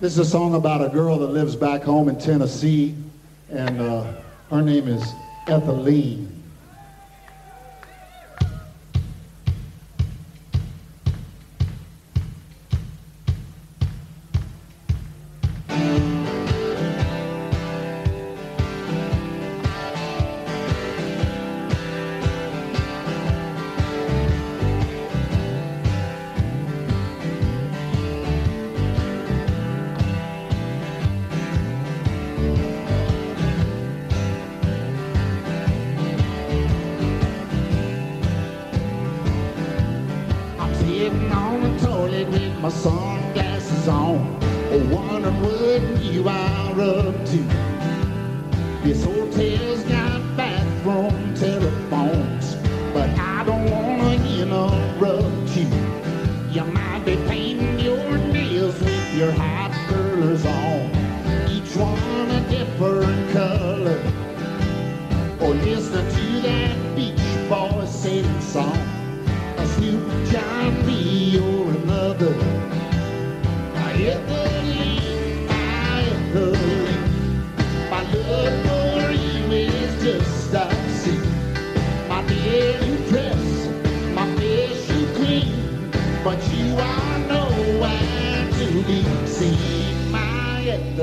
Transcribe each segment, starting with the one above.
This is a song about a girl that lives back home in Tennessee, and uh, her name is Ethylene.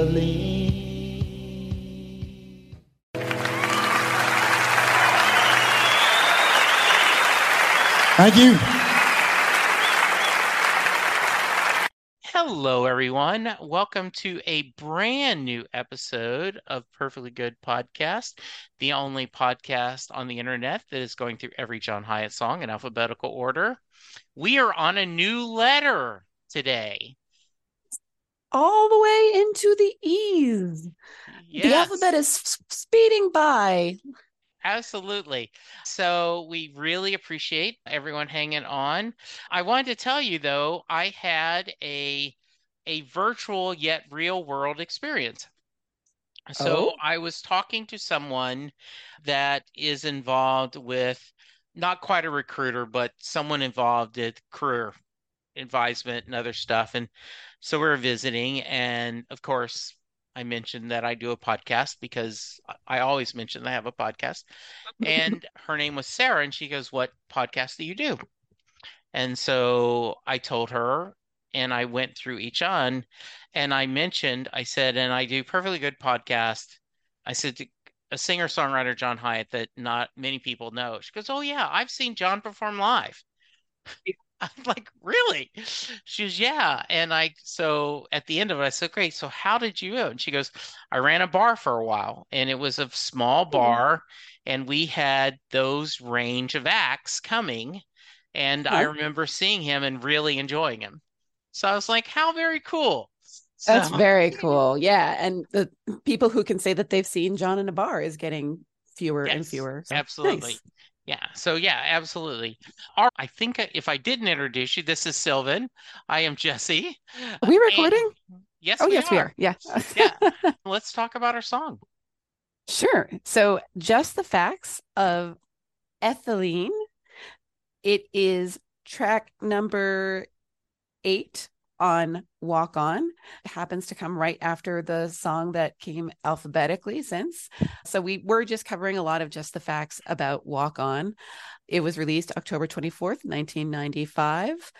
Ethylene. Thank you. Hello, everyone. Welcome to a brand new episode of Perfectly Good Podcast, the only podcast on the internet that is going through every John Hiatt song in alphabetical order. We are on a new letter today. All the way into the E's. The alphabet is s- speeding by. absolutely. So we really appreciate everyone hanging on. I wanted to tell you though, I had a a virtual yet real world experience. So Oh. I was talking to someone that is involved with not quite a recruiter, but someone involved with career advisement and other stuff. And so we're visiting, and of course, I mentioned that I do a podcast because I- I always mention I have a podcast. And her name was Sarah, and she goes, What podcast do you do? And so I told her, and I went through each on, and I mentioned, I said, and I do perfectly good podcast. I said, to a singer songwriter, John Hiatt, that not many people know. She goes, Oh, yeah, I've seen John perform live. I'm like, really? She goes, yeah. And I, so at the end of it, I said, great. So how did you? And she goes, I ran a bar for a while and it was a small mm-hmm. bar and we had those range of acts coming. And I mm-hmm. remember seeing him and really enjoying him. So I was like, how very cool. That's very cool. Yeah. And the people who can say that they've seen John in a bar is getting fewer and fewer. So, absolutely. nice. Yeah. So yeah, absolutely. All, I think uh, if I didn't introduce you, this is Sylvan. I am Jesse. Are we And- recording? Yes, oh, we yes, we are. Yeah. Yeah. Let's talk about our song. Sure. So, just the facts of Ethylene. It is track number eight on Walk On. It happens to come right after the song that came alphabetically since. So, we were just covering a lot of just the facts about Walk On. It was released October 24th, 1995.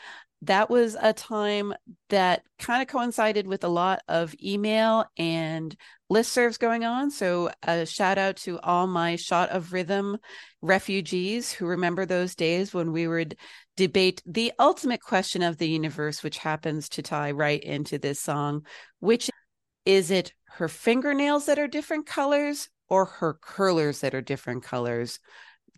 that was a time that kind of coincided with a lot of email and listservs going on. So, a shout out to all my shot of rhythm refugees who remember those days when we would debate the ultimate question of the universe, which happens to tie right into this song, which is it her fingernails that are different colors or her curlers that are different colors?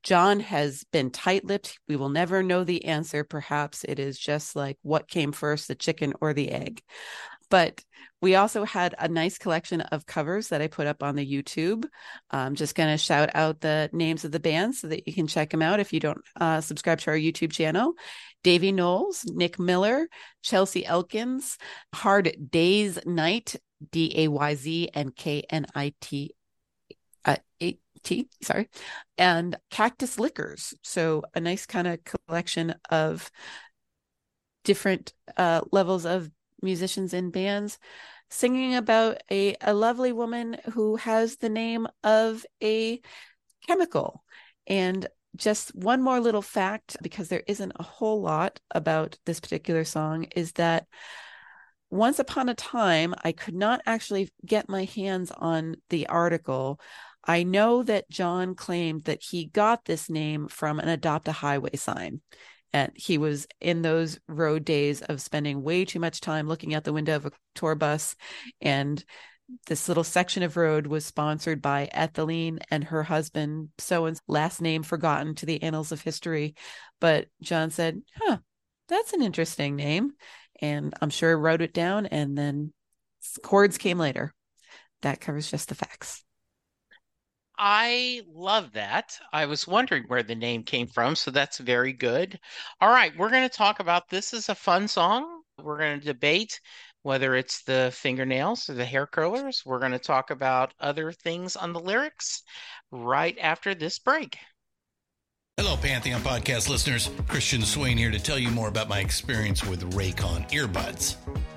John has been tight lipped. We will never know the answer. Perhaps it is just like what came first, the chicken or the egg. But we also had a nice collection of covers that I put up on the YouTube. I'm just going to shout out the names of the bands so that you can check them out if you don't uh, subscribe to our YouTube channel. Davy Knowles, Nick Miller, Chelsea Elkins, Hard Day's Night, D A Y Z and K N I T uh, T, sorry, and Cactus Liquors. So a nice kind of collection of different uh, levels of musicians in bands singing about a, a lovely woman who has the name of a chemical. And just one more little fact, because there isn't a whole lot about this particular song, is that once upon a time, I could not actually get my hands on the article. I know that John claimed that he got this name from an adopt a highway sign. And he was in those road days of spending way too much time looking out the window of a tour bus. And this little section of road was sponsored by Etheline and her husband, so and last name forgotten to the annals of history. But John said, huh, that's an interesting name. And I'm sure wrote it down and then chords came later. That covers just the facts. I love that. I was wondering where the name came from, so that's very good. All right, we're going to talk about this is a fun song. We're going to debate whether it's the fingernails or the hair curlers. We're going to talk about other things on the lyrics right after this break. Hello, Pantheon podcast listeners. Christian Swain here to tell you more about my experience with Raycon earbuds.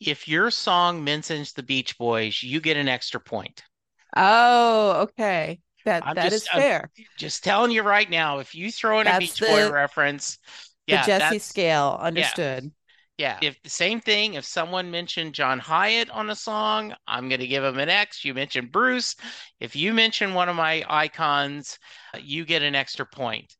if your song mentions the Beach Boys, you get an extra point. Oh, okay. That I'm that just- is I'm fair. Just telling you right now, if you throw in a That's Beach Boy the- reference, The Jesse scale, understood. Yeah. If the same thing, if someone mentioned John Hiatt on a song, I'm going to give him an X. You mentioned Bruce. If you mention one of my icons, you get an extra point.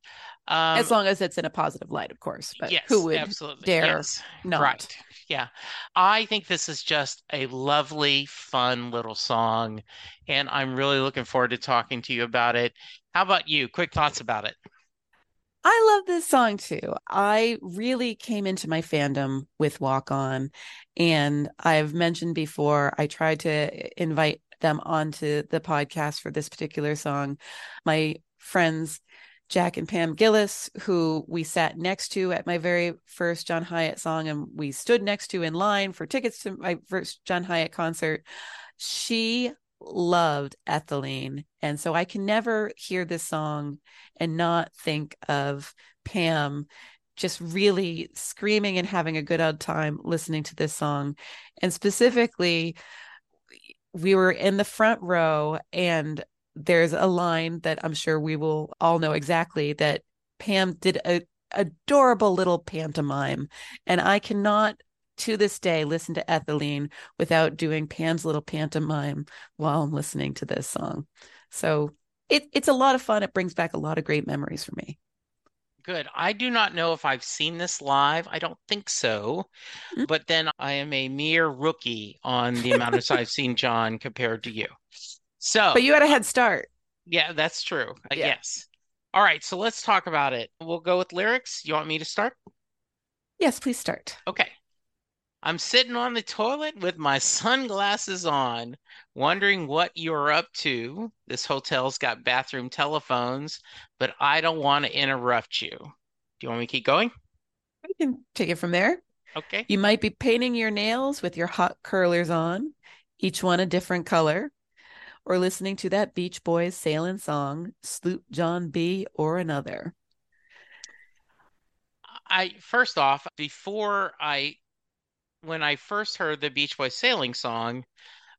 Um, as long as it's in a positive light, of course. But yes, who would absolutely. dare yes. not? Right. Yeah. I think this is just a lovely, fun little song. And I'm really looking forward to talking to you about it. How about you? Quick thoughts about it. I love this song too. I really came into my fandom with Walk On. And I've mentioned before, I tried to invite them onto the podcast for this particular song. My friends, Jack and Pam Gillis, who we sat next to at my very first John Hiatt song, and we stood next to in line for tickets to my first John Hiatt concert. She loved ethylene. And so I can never hear this song and not think of Pam just really screaming and having a good old time listening to this song. And specifically, we were in the front row, and there's a line that I'm sure we will all know exactly that Pam did a adorable little pantomime. And I cannot to this day listen to ethylene without doing Pam's little pantomime while I'm listening to this song. So it, it's a lot of fun. It brings back a lot of great memories for me. Good. I do not know if I've seen this live. I don't think so. Mm-hmm. But then I am a mere rookie on the amount of times I've seen John compared to you. So, but you had a head start. Yeah, that's true. Uh, yeah. Yes. All right. So let's talk about it. We'll go with lyrics. You want me to start? Yes, please start. Okay. I'm sitting on the toilet with my sunglasses on, wondering what you're up to. This hotel's got bathroom telephones, but I don't want to interrupt you. Do you want me to keep going? We can take it from there. Okay. You might be painting your nails with your hot curlers on, each one a different color, or listening to that Beach Boys sailing song, Sloop John B. or another. I first off, before I when I first heard the Beach Boys sailing song,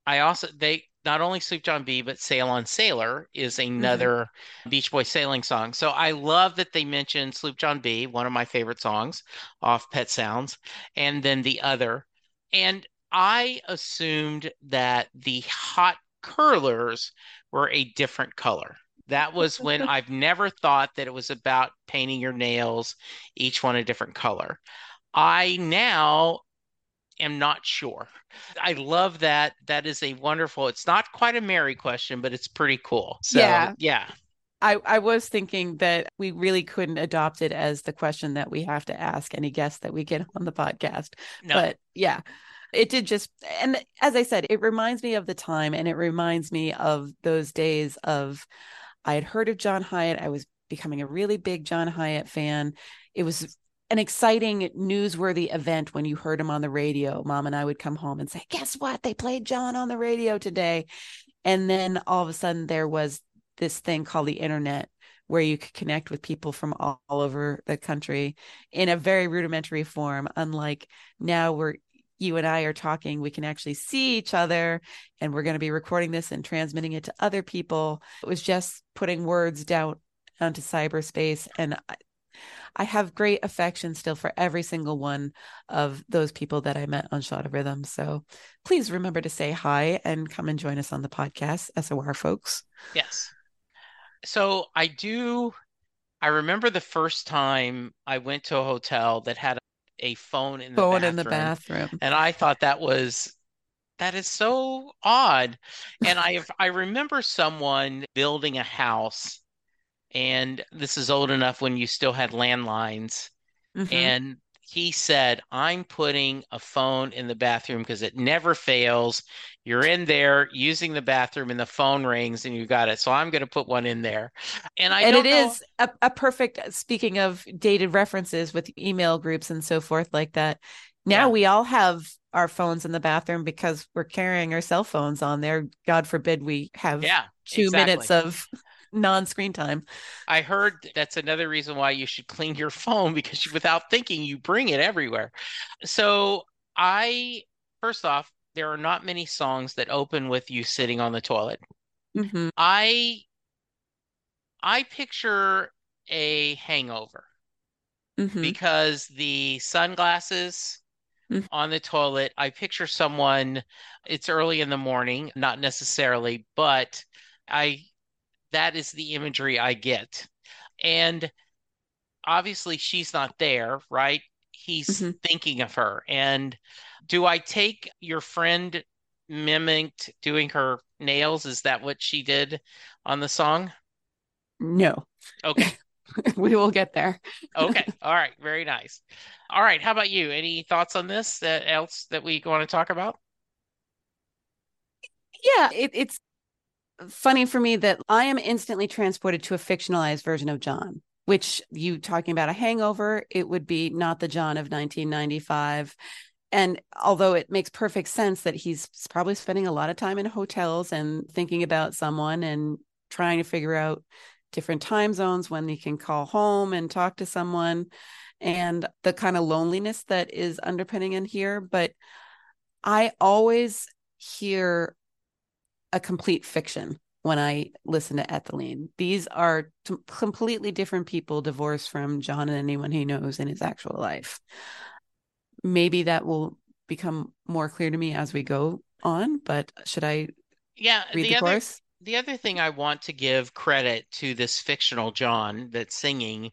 I also they not only Sloop John B, but Sail on Sailor is mm-hmm. another mm-hmm. Beach Boys sailing song. So I love that they mentioned Sloop John B, one of my favorite songs off Pet Sounds, and then the other. And I assumed that the hot curlers were a different color. That was when I've never thought that it was about painting your nails, each one a different color. I now am not sure. I love that. That is a wonderful. It's not quite a Mary question, but it's pretty cool. So, yeah, yeah. I, I was thinking that we really couldn't adopt it as the question that we have to ask any guest that we get on the podcast. No. But yeah, it did just, and as I said, it reminds me of the time and it reminds me of those days of I had heard of John Hiatt. I was becoming a really big John Hiatt fan. It was an exciting newsworthy event when you heard him on the radio. Mom and I would come home and say, Guess what? They played John on the radio today. And then all of a sudden there was this thing called the internet where you could connect with people from all, over the country in a very rudimentary form. Unlike now where you and I are talking, we can actually see each other and we're going to be recording this and transmitting it to other people. It was just putting words down onto cyberspace. And I have great affection still for every single one of those people that I met on Shot of Rhythm. So please remember to say hi and come and join us on the podcast, SOR folks. Yes. So I do. I remember the first time I went to a hotel that had a phone in the phone bathroom, in the bathroom, and I thought that was that is so odd. And I I remember someone building a house and this is old enough when you still had landlines. Mm-hmm. And he said, I'm putting a phone in the bathroom because it never fails. You're in there using the bathroom and the phone rings and you got it. So I'm going to put one in there. And I and it know... is a, a, perfect, speaking of dated references with email groups and so forth like that. Now yeah. we all have our phones in the bathroom because we're carrying our cell phones on there. God forbid we have yeah, two exactly. minutes of non-screen time. I heard that's another reason why you should clean your phone because without thinking you bring it everywhere. So I first off, there are not many songs that open with you sitting on the toilet. Mm-hmm. I I picture a hangover mm-hmm. because the sunglasses Mm. on the toilet. I picture someone, it's early in the morning, not necessarily, but I that is the imagery I get. And obviously she's not there, right? He's Mhm. thinking of her. And do I take your friend mimicked doing her nails? Is that what she did on the song? No, Okay. we will get there. Okay. All right. Very nice. All right. How about you? Any thoughts on this that else that we want to talk about? Yeah, it, it's funny for me that I am instantly transported to a fictionalized version of John, which you talking about a hangover, it would be not the John of 1995. And although it makes perfect sense that he's probably spending a lot of time in hotels and thinking about someone and trying to figure out different time zones when he can call home and talk to someone and the kind of loneliness that is underpinning in here. But I always hear a complete fiction when I listen to Ethylene. These are t- completely different people divorced from John and anyone he knows in his actual life. Maybe that will become more clear to me as we go on, but should I Yeah. read the the, other chorus? the other thing I want to give credit to this fictional John that's singing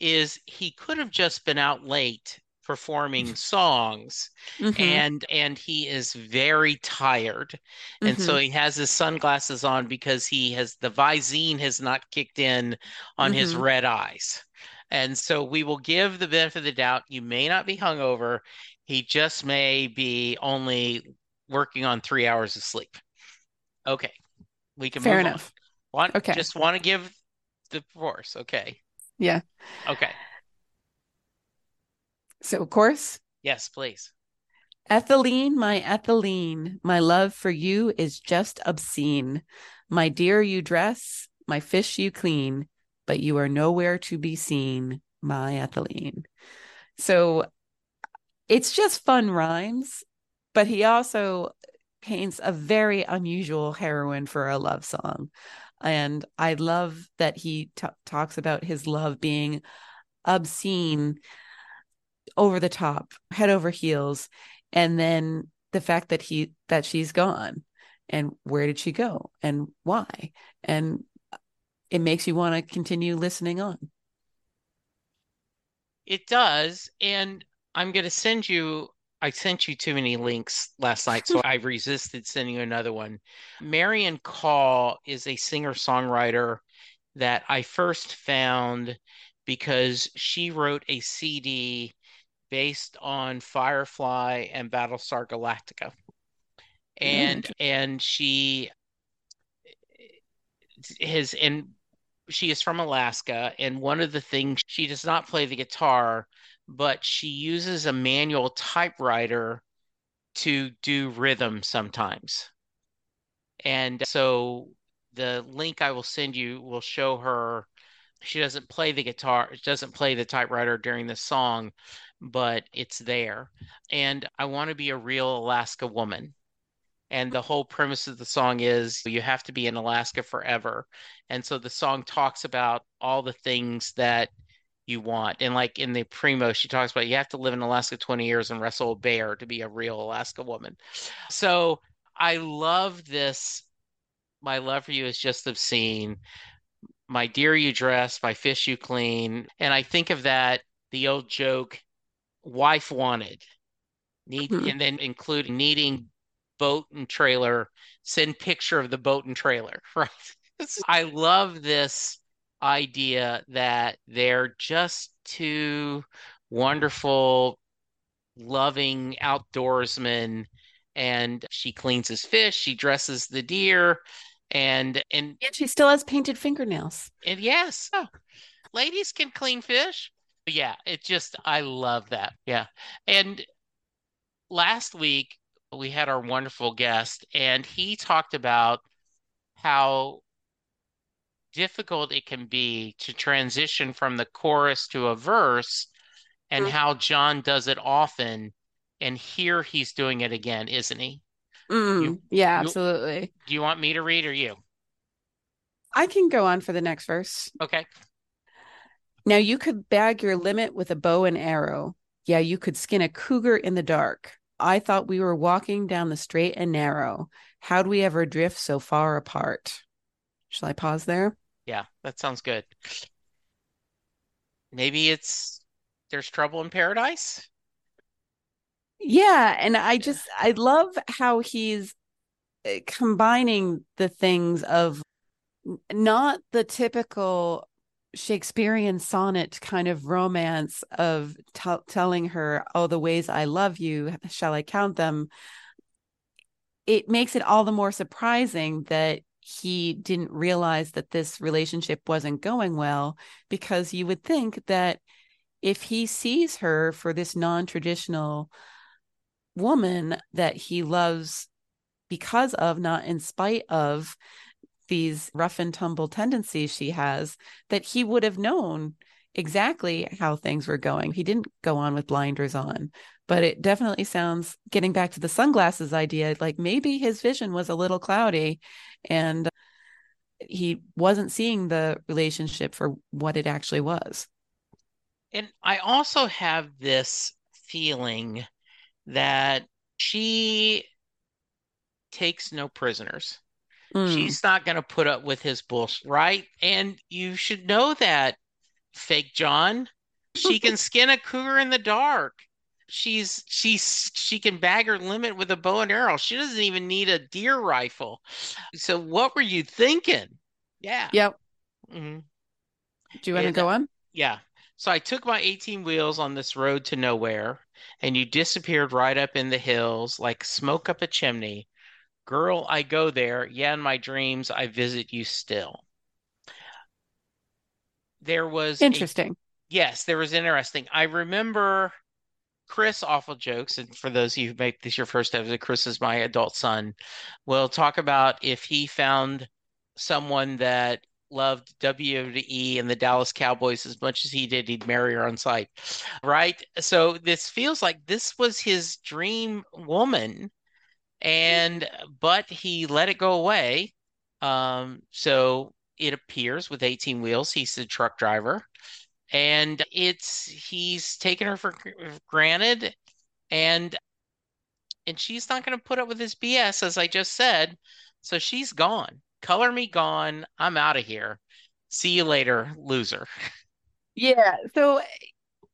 is he could have just been out late performing songs Mhm, and and he is very tired and so mhm, he has his sunglasses on because he has the Visine has not kicked in on his Mhm. red eyes and so we will give the benefit of the doubt. You may not be hungover. He just may be only working on three hours of sleep. Okay we can fair move on. enough. want Okay. just want to give the force okay. Yeah. okay. So, of course, yes please. Ethylene, my Ethylene, my love for you is just obscene. My dear, you dress, my fish you clean, but you are nowhere to be seen, my Ethylene. So it's just fun rhymes, but he also paints a very unusual heroine for a love song. And I love that he t- talks about his love being obscene, over the top, head over heels, and then the fact that he that she's gone and where did she go and why and it makes you want to continue listening on It does. And I'm going to send you, I sent you too many links last night, so I resisted sending you another one. Marian Call is a singer songwriter that I first found because she wrote a CD based on Firefly and Battlestar Galactica. And and she has and she is from Alaska, and one of the things she does not play the guitar, but she uses a manual typewriter to do rhythm sometimes. And so the link I will send you will show her she doesn't play the guitar, doesn't play the typewriter during the song, but it's there. And I want to be a real Alaska woman. And the whole premise of the song is you have to be in Alaska forever. And so the song talks about all the things that you want. And like in the Primo, she talks about you have to live in Alaska 20 years and wrestle a bear to be a real Alaska woman. So I love this. My love for you is just obscene. My dear, you dress, my fish, you clean. And I think of that, the old joke, wife wanted, need, Mhm. and then include needing boat and trailer, send picture of the boat and trailer, right? I love this idea that they're just two wonderful, loving outdoorsmen, and she cleans his fish, she dresses the deer, and and she still has painted fingernails and yes, oh, ladies can clean fish. Yeah, it just I love that. Yeah. And last week we had our wonderful guest, and he talked about how difficult it can be to transition from the chorus to a verse and Mhm. how John does it often. And here he's doing it again, isn't he? Mm, You- yeah you- absolutely Do you want me to read or you? i can go on for the next verse Okay. Now you could bag your limit with a bow and arrow, Yeah, you could skin a cougar in the dark. I thought we were walking down the straight and narrow. How'd we ever drift so far apart? Shall I pause there? Yeah, that sounds good. Maybe it's there's trouble in paradise. Yeah, and I just I love how he's uh, combining the things of not the typical Shakespearean sonnet kind of romance of t- telling her, "Oh, the ways I love you, shall I count them?" It makes it all the more surprising that he didn't realize that this relationship wasn't going well because you would think that if he sees her for this non-traditional woman that he loves because of not in spite of these rough and tumble tendencies she has that he would have known exactly how things were going. He didn't go on with blinders on, but it definitely sounds getting back to the sunglasses idea like maybe his vision was a little cloudy and he wasn't seeing the relationship for what it actually was. And I also have this feeling that she takes no prisoners. Mm. She's not going to put up with his bullshit, right? And you should know that, fake John. She can skin a cougar in the dark. She's she's she can bag her limit with a bow and arrow. She doesn't even need a deer rifle. So what were you thinking? Yeah. Yep. Mm-hmm. Do you want to go on? Yeah. So I took my 18 wheels on this road to nowhere, and you disappeared right up in the hills like smoke up a chimney. Girl, I go there. Yeah, in my dreams, I visit you still. There was interesting. A, yes, there was interesting. I remember Chris Awful Jokes, and for those of you who make this your first episode, Chris is my adult son. We'll talk about if he found someone that loved WWE and the Dallas Cowboys as much as he did, he'd marry her on sight. Right? So this feels like this was his dream woman and but he let it go away. Um, so it appears with 18 wheels, he's a truck driver, and it's he's taken her for granted, and and she's not going to put up with his BS, as I just said. So she's gone. Color me gone. I'm out of here. See you later, loser. Yeah. So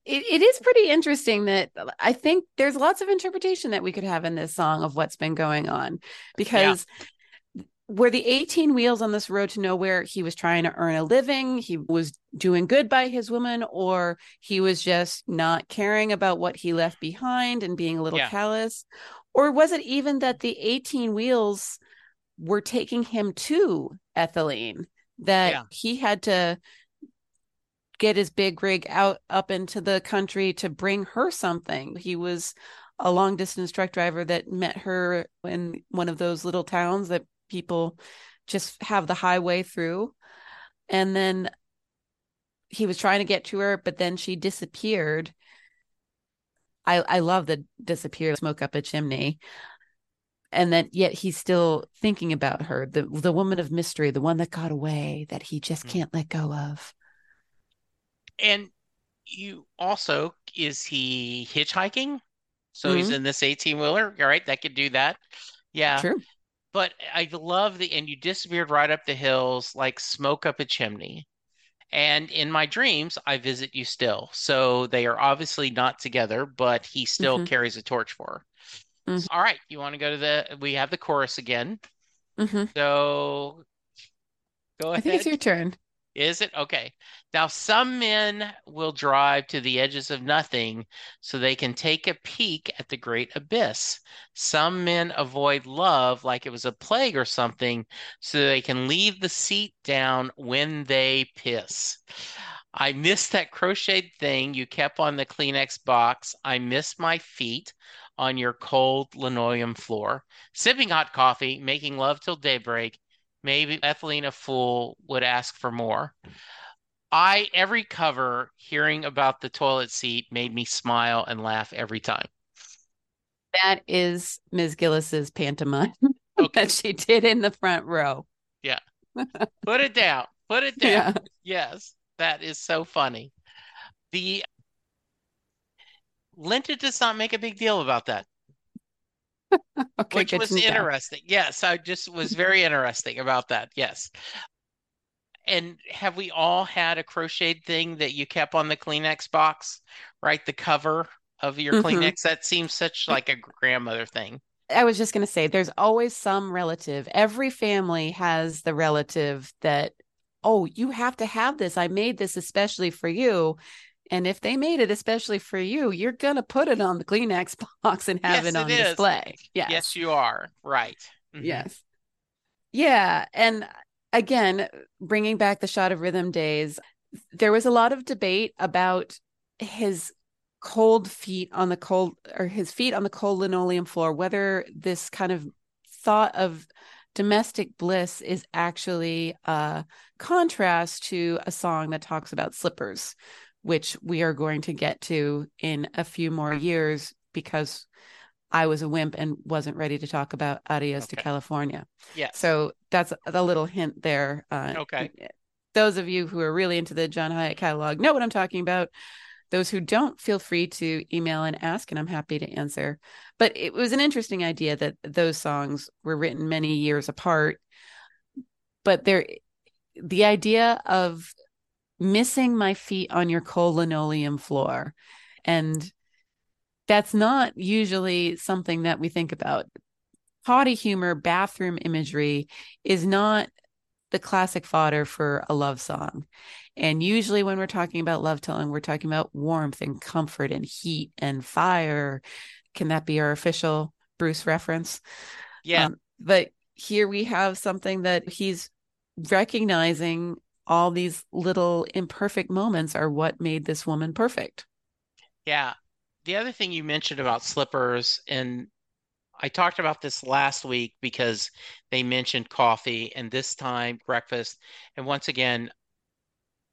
it, it is pretty interesting that uh, I think there's lots of interpretation that we could have in this song of what's been going on because yeah. were the 18 wheels on this road to nowhere he was trying to earn a living he was doing good by his woman or he was just not caring about what he left behind and being a little yeah. callous or was it even that the 18 wheels were taking him to ethylene that yeah. he had to get his big rig out up into the country to bring her something. He was a long distance truck driver that met her in one of those little towns that people just have the highway through. And then he was trying to get to her, but then she disappeared. I I love the disappear smoke up a chimney. And then yet he's still thinking about her, the the woman of mystery, the one that got away that he just mm. can't let go of. And you also is he hitchhiking? So mm-hmm. he's in this 18 wheeler. All right, that could do that. Yeah. True. But I love the and you disappeared right up the hills like smoke up a chimney. And in my dreams, I visit you still. So they are obviously not together, but he still mm-hmm. carries a torch for her. Mm-hmm. All right, you want to go to the? We have the chorus again. Mm-hmm. So go ahead. I think it's your turn. Is it? Okay. Now, some men will drive to the edges of nothing so they can take a peek at the great abyss. Some men avoid love like it was a plague or something so they can leave the seat down when they piss. I miss that crocheted thing you kept on the Kleenex box. I miss my feet on your cold linoleum floor, sipping hot coffee, making love till daybreak, maybe Ethylene a fool would ask for more. I every cover hearing about the toilet seat made me smile and laugh every time. That is Ms. Gillis's pantomime okay. that she did in the front row. Yeah. Put it down. Put it down. Yeah. Yes. That is so funny. The Linda does not make a big deal about that, Okay, which was to know. interesting. Yes, I just was very interesting about that. Yes. And have we all had a crocheted thing that you kept on the Kleenex box, right? The cover of your Mhm. Kleenex? That seems such like a grandmother thing. I was just going to say, there's always some relative. Every family has the relative that, oh, you have to have this. I made this especially for you. And if they made it especially for you, you're going to put it on the Kleenex box and have Yes, it on it is. display. Yes. Yes, you are. Right. Mhm. Yes. Yeah. And again, bringing back the shot of rhythm days, there was a lot of debate about his cold feet on the cold or his feet on the cold linoleum floor, whether this kind of thought of domestic bliss is actually a contrast to a song that talks about slippers, which we are going to get to in a few more years because I was a wimp and wasn't ready to talk about Adios to California. Yeah. So that's a little hint there. Uh, Okay. Those of you who are really into the John Hiatt catalog know what I'm talking about. Those who don't, feel free to email and ask, and I'm happy to answer. But it was an interesting idea that those songs were written many years apart. But there, the idea of missing my feet on your cold linoleum floor, and that's not usually something that we think about. Potty humor, bathroom imagery is not the classic fodder for a love song. And usually, when we're talking about love telling, we're talking about warmth and comfort and heat and fire. Can that be our official Bruce reference? yeah. Um, but here we have something that he's recognizing all these little imperfect moments are what made this woman perfect. Yeah. The other thing you mentioned about slippers, and I talked about this last week because they mentioned coffee and this time breakfast. And once again,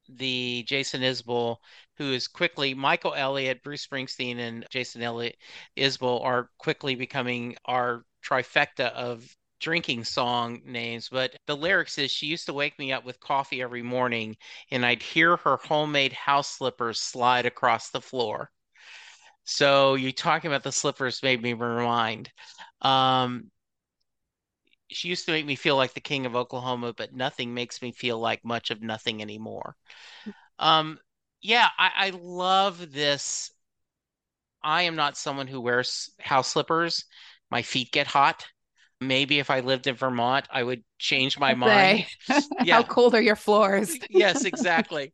the Jason Isbell, who is quickly Michael Elliott, Bruce Springsteen, and Jason Elliott Isbell are quickly becoming our trifecta of drinking song names. But the lyrics is she used to wake me up with coffee every morning, and I'd hear her homemade house slippers slide across the floor. So you talking about the slippers made me remind. Um, she used to make me feel like the king of Oklahoma, but nothing makes me feel like much of nothing anymore. Um, yeah, I, I love this. I am not someone who wears house slippers. My feet get hot. Maybe if I lived in Vermont, I would change my mind. Yeah. How cold are your floors? Yes, exactly.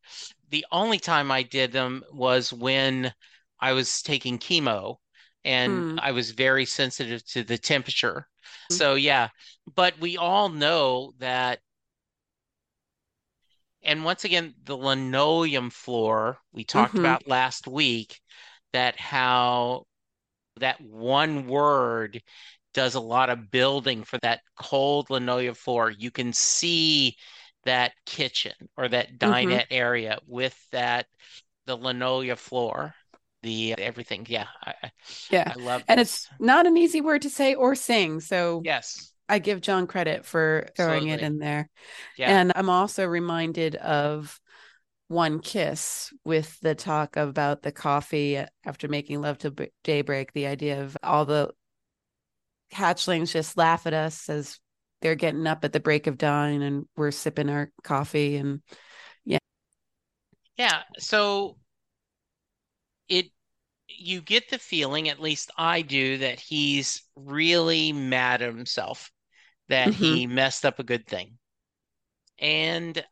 The only time I did them was when I was taking chemo and Hmm. I was very sensitive to the temperature. So, yeah, but we all know that. And once again, the linoleum floor we talked Mhm. about last week, that how that one word does a lot of building for that cold linoleum floor. You can see that kitchen or that mm-hmm. dinette area with that the linoleum floor, the uh, everything. Yeah, I, Yeah. I love it. And this. it's not an easy word to say or sing. So Yes, I give John credit for throwing it in there. yeah, And I'm also reminded of One Kiss with the talk about the coffee after making love to b- daybreak, the idea of all the hatchlings just laugh at us as they're getting up at the break of dawn and we're sipping our coffee and yeah. Yeah, so it you get the feeling, at least I do, that he's really mad at himself that Mhm. he messed up a good thing. And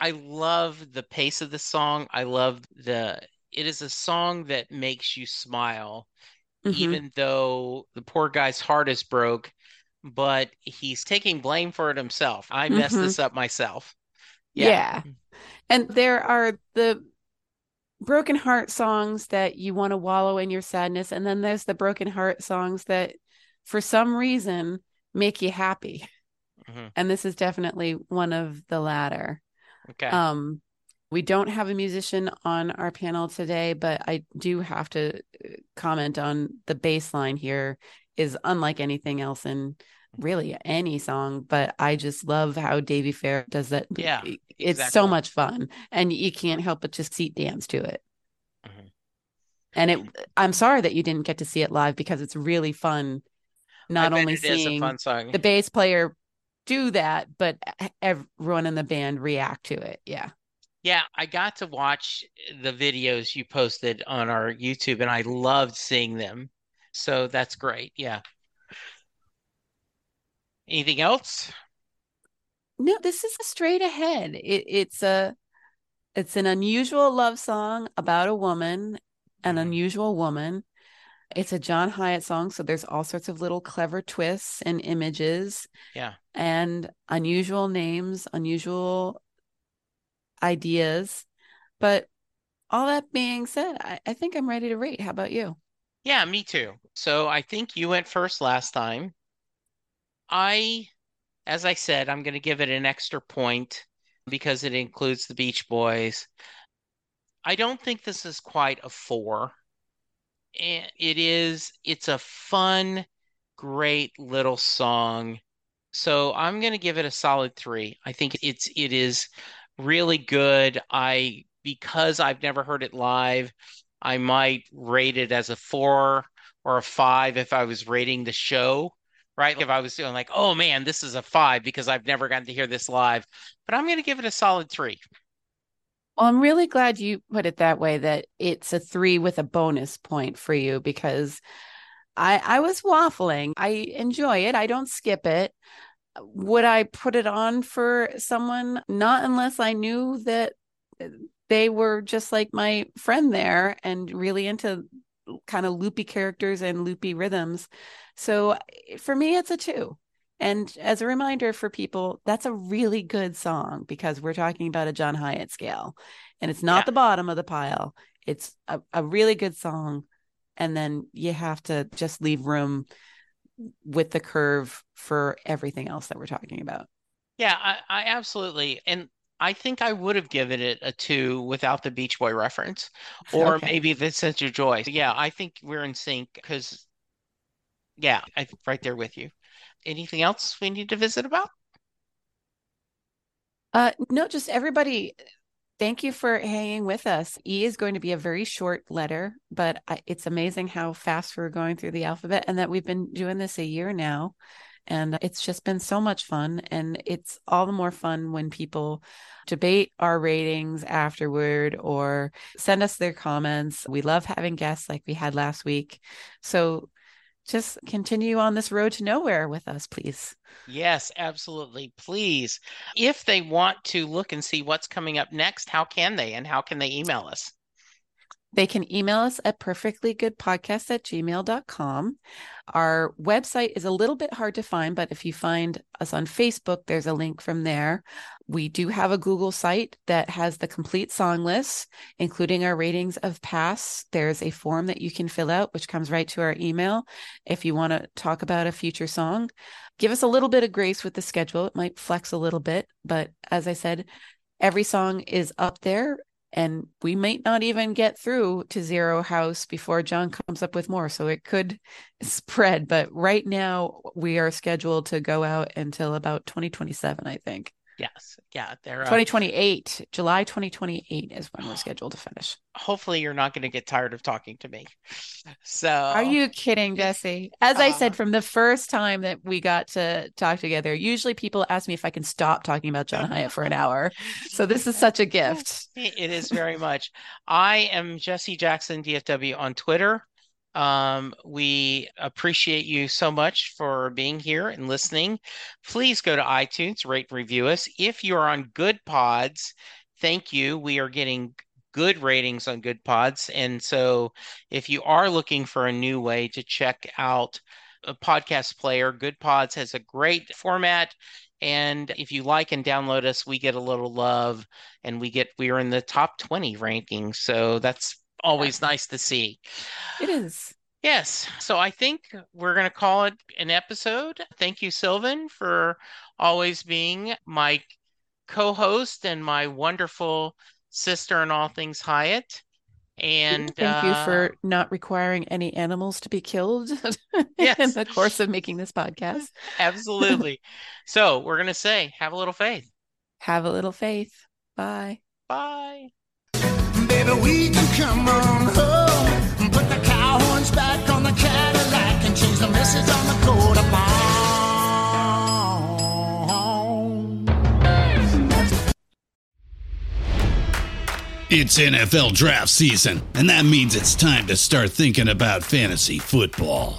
I love the pace of the song. I love the it is a song that makes you smile, Mhm. even though the poor guy's heart is broke, but he's taking blame for it himself. I messed Mhm. this up myself. Yeah. And there are the broken heart songs that you want to wallow in your sadness. And then there's the broken heart songs that, for some reason, make you happy. Mhm. And this is definitely one of the latter. Okay. Um, we don't have a musician on our panel today, but I do have to uh, comment on the bass line here is unlike anything else in really any song, but I just love how Davy Fair does that. Yeah, It's so much fun and you can't help but just seat dance to it. And it I'm sorry that you didn't get to see it live because it's really fun not only it is a seeing the bass player do that, but everyone in the band react to it. Yeah. Yeah, I got to watch the videos you posted on our YouTube and I loved seeing them. So that's great. Yeah. Anything else? No, this is a straight ahead. It, it's a it's an unusual love song about a woman, an Mhm. unusual woman. It's a John Hiatt song, so there's all sorts of little clever twists and images Yeah. and unusual names, unusual ideas. But all that being said, I, I think I'm ready to rate. How about you? Yeah, me too. So I think you went first last time. I, as I said, I'm going to give it an extra point because it includes the Beach Boys. I don't think this is quite a four. It is, it's a fun, great little song. So I'm going to give it a solid three. I think it's, it is really good. I, because I've never heard it live, I might rate it as a four or a five if I was rating the show, right? If I was doing like, oh man, this is a five because I've never gotten to hear this live, but I'm going to give it a solid three. Well, I'm really glad you put it that way that it's a three with a bonus point for you because I I was waffling. I enjoy it. I don't skip it. Would I put it on for someone? Not unless I knew that uh, they were just like my friend there and really into kind of loopy characters and loopy rhythms. So eh, for me, it's a two. And as a reminder for people, that's a really good song because we're talking about a John Hiatt scale and it's not Yeah. the bottom of the pile. It's a, a really good song. And then you have to just leave room with the curve for everything else that we're talking about. Yeah, I, I absolutely. And I think I would have given it a two without the Beach Boy reference, or Okay. maybe the sense of joy. Yeah, I think we're in sync because, yeah, I'm right there with you. Anything else we need to visit about? Uh, no, just everybody, thank you for hanging with us. E is going to be a very short letter, but it's amazing how fast we're going through the alphabet and that we've been doing this a year now. And it's just been so much fun. And it's all the more fun when people debate our ratings afterward or send us their comments. We love having guests like we had last week. So just continue on this road to nowhere with us, please. Yes, absolutely. Please. If they want to look and see what's coming up next, how can they and how can they email us? They can email us at perfectlygoodpodcast at gmail.com. Our website is a little bit hard to find, but if you find us on Facebook, there's a link from there. We do have a Google site that has the complete song list, including our ratings of past. There's a form that you can fill out, which comes right to our email. If you want to talk about a future song, give us a little bit of grace with the schedule. It might flex a little bit, but as I said, every song is up there and we might not even get through to zero house before john comes up with more so it could spread but right now we are scheduled to go out until about 2027 i think Yes. Yeah, they're uh, 2028 july 2028 is when we're scheduled to finish hopefully you're not going to get tired of talking to me. So are you kidding jesse as i Uh, said from the first time that we got to talk together usually people ask me if i can stop talking about john hiatt for an hour so this is such a gift It is very much. I am Jesse Jackson, DFW on Twitter. Um, we appreciate you so much for being here and listening. Please go to iTunes, rate, and review us. If you're on Good Pods, thank you. We are getting good ratings on Good Pods. And so if you are looking for a new way to check out a podcast player, Good Pods has a great format. And if you like and download us, we get a little love and we get we are in the top 20 rankings. So that's always nice to see. it is Yes. So I think we're going to call it an episode. Thank you, Sylvan, for always being my co-host and my wonderful sister in all things Hiatt. And Thank you uh, for not requiring any animals to be killed in the course of making this podcast. absolutely. so we're going to say, have a little faith. Have a little faith. Bye. Bye. Baby, we can come on home. our horns back on the Cadillac and change the message on the It's NFL draft season, and that means it's time to start thinking about fantasy football.